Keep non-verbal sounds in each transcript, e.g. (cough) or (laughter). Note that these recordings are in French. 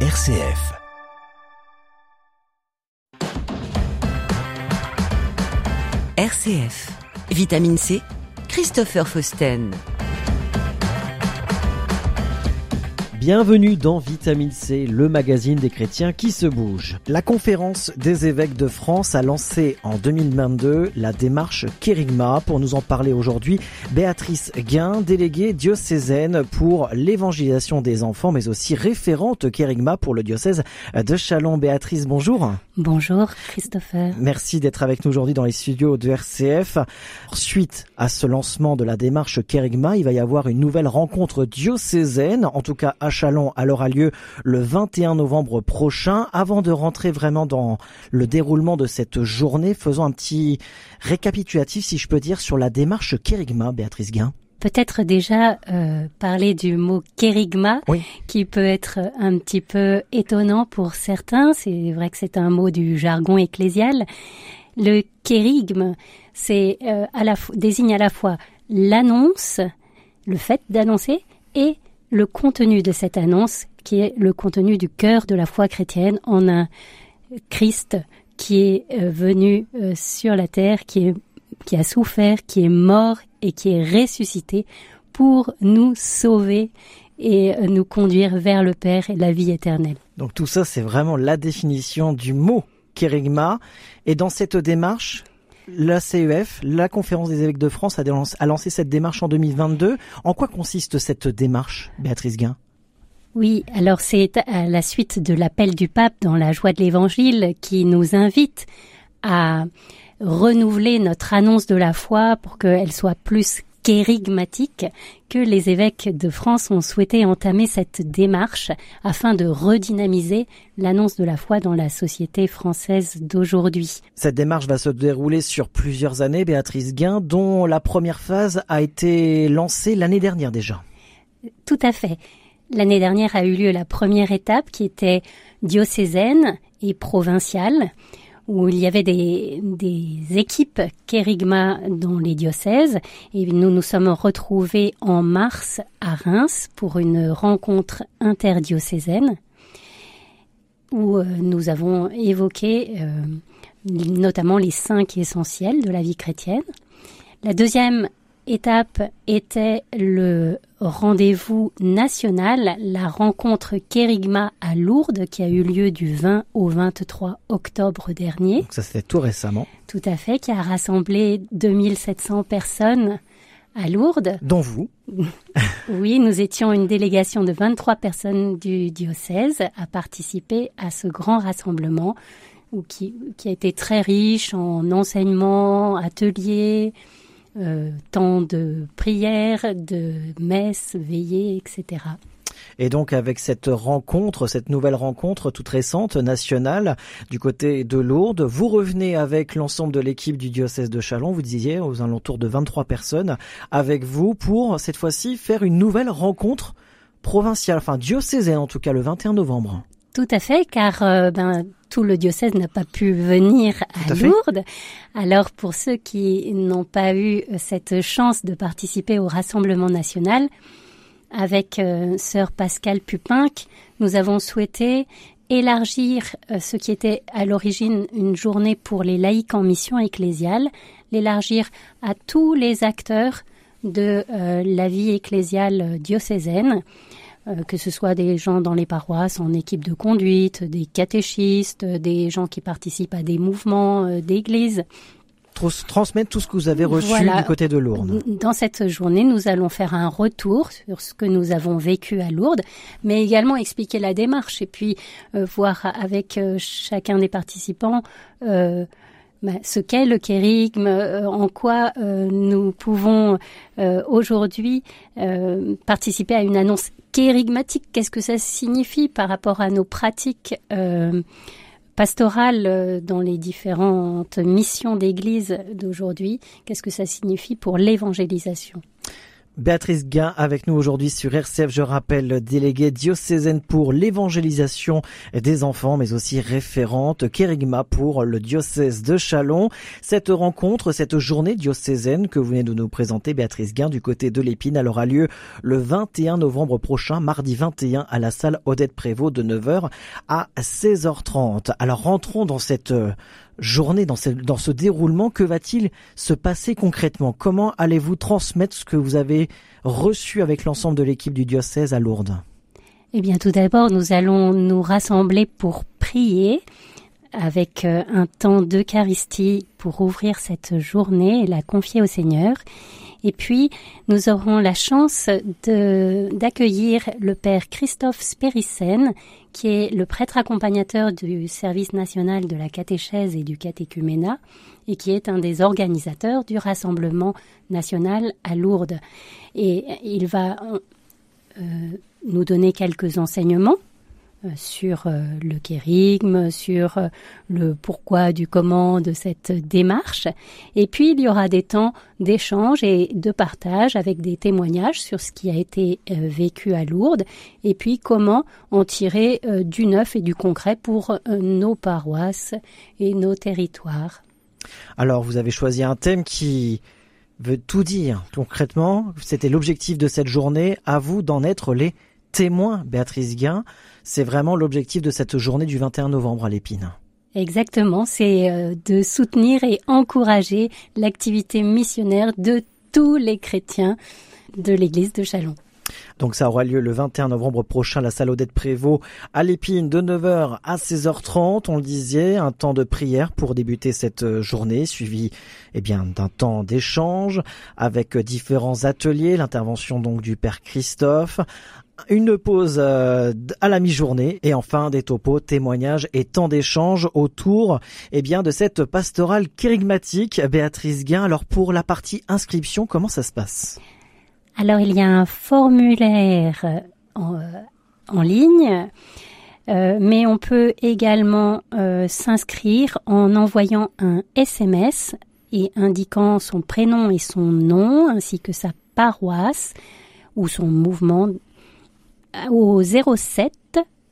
RCF. RCF. Vitamine C. Christopher Fausten. Bienvenue dans Vitamine C, le magazine des chrétiens qui se bouge. La conférence des évêques de France a lancé en 2022 la démarche Kérigma. Pour nous en parler aujourd'hui, Béatrice Guin, déléguée diocésaine pour l'évangélisation des enfants, mais aussi référente Kérigma pour le diocèse de Chalon. Béatrice, bonjour. Bonjour Christopher. Merci d'être avec nous aujourd'hui dans les studios de RCF. Suite à ce lancement de la démarche Kérigma, il va y avoir une nouvelle rencontre diocésaine, en tout cas à Chalon. Elle aura lieu le 21 novembre prochain. Avant de rentrer vraiment dans le déroulement de cette journée, faisons un petit récapitulatif, si je peux dire, sur la démarche Kérigma, Béatrice Guin. Peut-être déjà euh, parler du mot kérigma, qui peut être un petit peu étonnant pour certains. C'est vrai que c'est un mot du jargon ecclésial. Le kérigme, c'est euh, à la désigne à la fois l'annonce, le fait d'annoncer, et le contenu de cette annonce, qui est le contenu du cœur de la foi chrétienne en un Christ qui est euh, venu sur la terre, qui qui a souffert, qui est mort et qui est ressuscité pour nous sauver et nous conduire vers le Père et la vie éternelle. Donc tout ça, c'est vraiment la définition du mot kérigma. Et dans cette démarche, la CEF, la Conférence des évêques de France, a lancé cette démarche en 2022. En quoi consiste cette démarche, Béatrice Guin? Oui, alors c'est à la suite de l'appel du pape dans la joie de l'évangile qui nous invite à renouveler notre annonce de la foi pour qu'elle soit plus kérigmatique que les évêques de France ont souhaité entamer cette démarche afin de redynamiser l'annonce de la foi dans la société française d'aujourd'hui. Cette démarche va se dérouler sur plusieurs années, Béatrice Guin, dont la première phase a été lancée l'année dernière déjà. Tout à fait. L'année dernière a eu lieu la première étape qui était diocésaine et provinciale où il y avait des, des équipes Kérigma dans les diocèses. Et nous nous sommes retrouvés en mars à Reims pour une rencontre interdiocésaine où euh, nous avons évoqué euh, notamment les cinq essentiels de la vie chrétienne. La deuxième étape était le rendez-vous national, la rencontre Kérigma à Lourdes qui a eu lieu du 20 au 23 octobre dernier. Donc ça c'était tout récemment. Tout à fait, qui a rassemblé 2700 personnes à Lourdes. Dont vous (laughs) Oui, nous étions une délégation de 23 personnes du diocèse à participer à ce grand rassemblement qui, qui a été très riche en enseignements, ateliers, euh, temps de prière, de messe, veillée, etc. Et donc avec cette rencontre, cette nouvelle rencontre toute récente nationale du côté de Lourdes, vous revenez avec l'ensemble de l'équipe du diocèse de Chalon, vous disiez aux alentours de 23 personnes, avec vous pour cette fois-ci faire une nouvelle rencontre provinciale, enfin diocésaine en tout cas le 21 novembre. Tout à fait, car euh, ben, tout le diocèse n'a pas pu venir à, Lourdes. Alors pour ceux qui n'ont pas eu cette chance de participer au Rassemblement national, avec euh, sœur Pascal Pupinck, nous avons souhaité élargir euh, ce qui était à l'origine une journée pour les laïcs en mission ecclésiale, l'élargir à tous les acteurs de la vie ecclésiale diocésaine. Euh, que ce soit des gens dans les paroisses en équipe de conduite, des catéchistes, des gens qui participent à des mouvements euh, d'église transmettre tout ce que vous avez reçu du côté de Lourdes. Dans cette journée, nous allons faire un retour sur ce que nous avons vécu à Lourdes, mais également expliquer la démarche et puis euh, voir avec chacun des participants euh, bah, ce qu'est le kérigme, en quoi nous pouvons aujourd'hui participer à une annonce kérigmatique, qu'est-ce que ça signifie par rapport à nos pratiques euh, pastorales euh, dans les différentes missions d'église d'aujourd'hui? Qu'est-ce que ça signifie pour l'évangélisation? Béatrice Gain avec nous aujourd'hui sur RCF, je rappelle, déléguée diocésaine pour l'évangélisation des enfants, mais aussi référente Kérigma pour le diocèse de Chalon. Cette rencontre, cette journée diocésaine que vous venez de nous présenter, Béatrice Gain, du côté de l'Épine, elle aura lieu le 21 novembre prochain, mardi 21, à la salle Odette Prévost de 9h à 16h30. Alors rentrons dans cette journée, dans ce, dans ce déroulement, que va-t-il se passer concrètement? Comment allez-vous transmettre ce que vous avez reçu avec l'ensemble de l'équipe du diocèse à Lourdes? Eh bien, tout d'abord, nous allons nous rassembler pour prier avec euh, un temps d'Eucharistie pour ouvrir cette journée et la confier au Seigneur. Et puis, nous aurons la chance d'accueillir le Père Christophe Spérissen, qui est le prêtre accompagnateur du service national de la catéchèse et du catéchuménat, et qui est un des organisateurs du Rassemblement national à Lourdes. Et il va euh, nous donner quelques enseignements sur euh, le kérigme, sur euh, le pourquoi du comment de cette démarche. Et puis il y aura des temps d'échange et de partage avec des témoignages sur ce qui a été vécu à Lourdes et puis comment en tirer du neuf et du concret pour nos paroisses et nos territoires. Alors vous avez choisi un thème qui veut tout dire concrètement. C'était l'objectif de cette journée. À vous d'en être les témoins, Béatrice Guin. C'est vraiment l'objectif de cette journée du 21 novembre à l'Épine. Exactement, c'est euh, de soutenir et encourager l'activité missionnaire de tous les chrétiens de l'église de Chalon. Donc ça aura lieu le 21 novembre prochain, la salle Odette Prévost à l'Épine de 9h à 16h30. On le disait, un temps de prière pour débuter cette euh, journée, suivi eh bien d'un temps d'échange avec différents ateliers, l'intervention donc du Père Christophe, une pause euh, à la mi-journée et enfin des topos, témoignages et temps d'échange autour eh bien de cette pastorale kérigmatique. Béatrice Guin, alors pour la partie inscription, comment ça se passe? Alors il y a un formulaire en, euh, ligne. Euh, mais on peut également s'inscrire en envoyant un SMS et indiquant son prénom et son nom ainsi que sa paroisse ou son mouvement au 07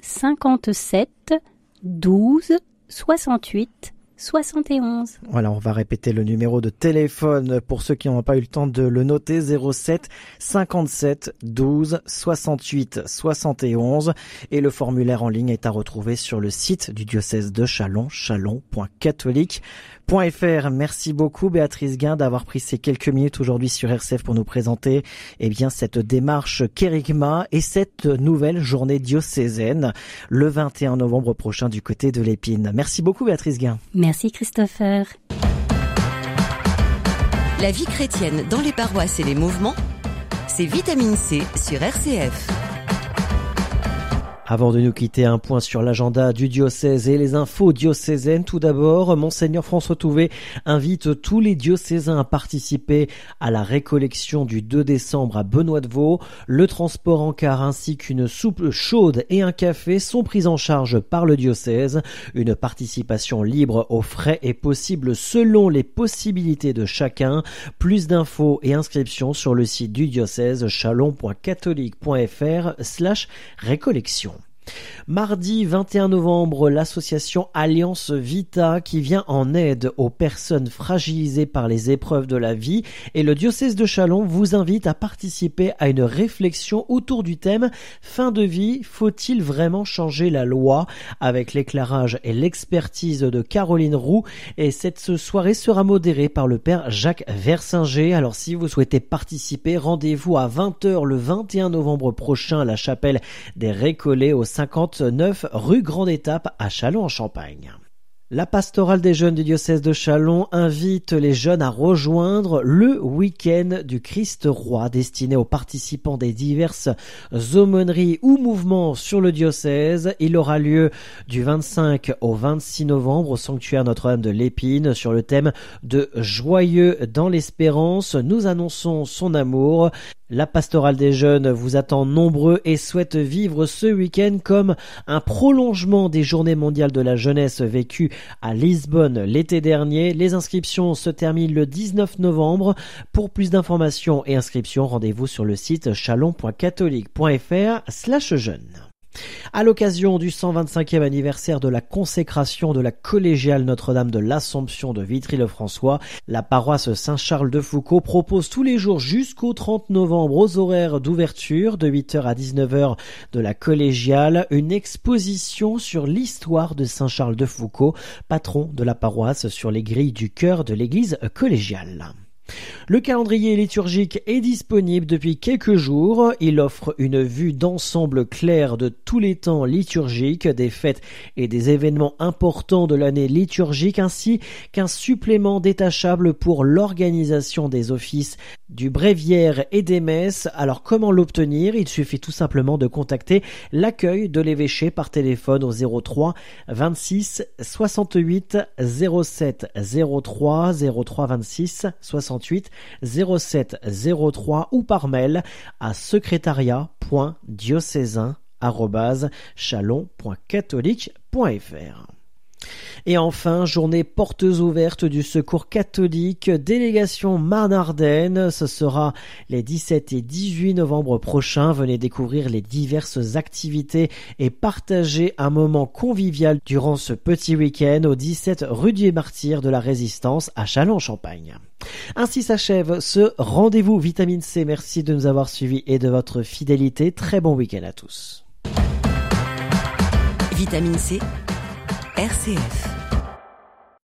57 12 68 71. Voilà, on va répéter le numéro de téléphone pour ceux qui n'ont pas eu le temps de le noter 07 57 12 68 71 et le formulaire en ligne est à retrouver sur le site du diocèse de Chalon, chalon.catholique. .fr. Merci beaucoup Béatrice Guin d'avoir pris ces quelques minutes aujourd'hui sur RCF pour nous présenter eh bien cette démarche Kérigma et cette nouvelle journée diocésaine le 21 novembre prochain du côté de l'Épine. Merci beaucoup Béatrice Guin. Merci Christopher. La vie chrétienne dans les paroisses et les mouvements, c'est Vitamine C sur RCF. Avant de nous quitter, un point sur l'agenda du diocèse et les infos diocésaines. Tout d'abord, Monseigneur François Touvet invite tous les diocésains à participer à la récollection du 2 décembre à Benoît de Vaux. Le transport en car ainsi qu'une soupe chaude et un café sont pris en charge par le diocèse. Une participation libre aux frais est possible selon les possibilités de chacun. Plus d'infos et inscriptions sur le site du diocèse chalon.catholique.fr slash récollection. Mardi 21 novembre, l'association Alliance Vita qui vient en aide aux personnes fragilisées par les épreuves de la vie. Et le diocèse de Chalon vous invite à participer à une réflexion autour du thème Fin de vie, faut-il vraiment changer la loi? Avec l'éclairage et l'expertise de Caroline Roux. Et cette soirée sera modérée par le père Jacques Versinger. Alors si vous souhaitez participer, rendez-vous à 20h le 21 novembre prochain à la chapelle des Récollets au 59 rue Grande Étape à Châlons-en-Champagne. La pastorale des jeunes du diocèse de Chalon invite les jeunes à rejoindre le week-end du Christ roi destiné aux participants des diverses aumôneries ou mouvements sur le diocèse. Il aura lieu du 25 au 26 novembre au sanctuaire Notre-Dame de l'Épine sur le thème de joyeux dans l'espérance. Nous annonçons son amour. La pastorale des jeunes vous attend nombreux et souhaite vivre ce week-end comme un prolongement des journées mondiales de la jeunesse vécues à Lisbonne l'été dernier. Les inscriptions se terminent le 19 novembre. Pour plus d'informations et inscriptions, rendez-vous sur le site chalon.catholique.fr slash jeunes. À l'occasion du 125e anniversaire de la consécration de la collégiale Notre-Dame de l'Assomption de Vitry-le-François, la paroisse Saint-Charles de Foucault propose tous les jours jusqu'au 30 novembre aux horaires d'ouverture de 8h à 19h de la collégiale une exposition sur l'histoire de Saint-Charles de Foucault, patron de la paroisse sur les grilles du cœur de l'église collégiale. Le calendrier liturgique est disponible depuis quelques jours. Il offre une vue d'ensemble claire de tous les temps liturgiques, des fêtes et des événements importants de l'année liturgique, ainsi qu'un supplément détachable pour l'organisation des offices du bréviaire et des messes. Alors comment l'obtenir? Il suffit tout simplement de contacter l'accueil de l'évêché par téléphone au 03 26 68 07 03 03 26 68 07 03 ou par mail à secrétariat.diocésain.chalon.catholique.fr. Et enfin, journée portes ouvertes du secours catholique, délégation Marne-Ardenne. Ce sera les 17 et 18 novembre prochains. Venez découvrir les diverses activités et partager un moment convivial durant ce petit week-end au 17 rue du Martyr de la Résistance à Châlons-Champagne. Ainsi s'achève ce rendez-vous vitamine C. Merci de nous avoir suivis et de votre fidélité. Très bon week-end à tous. Vitamine C, RCF.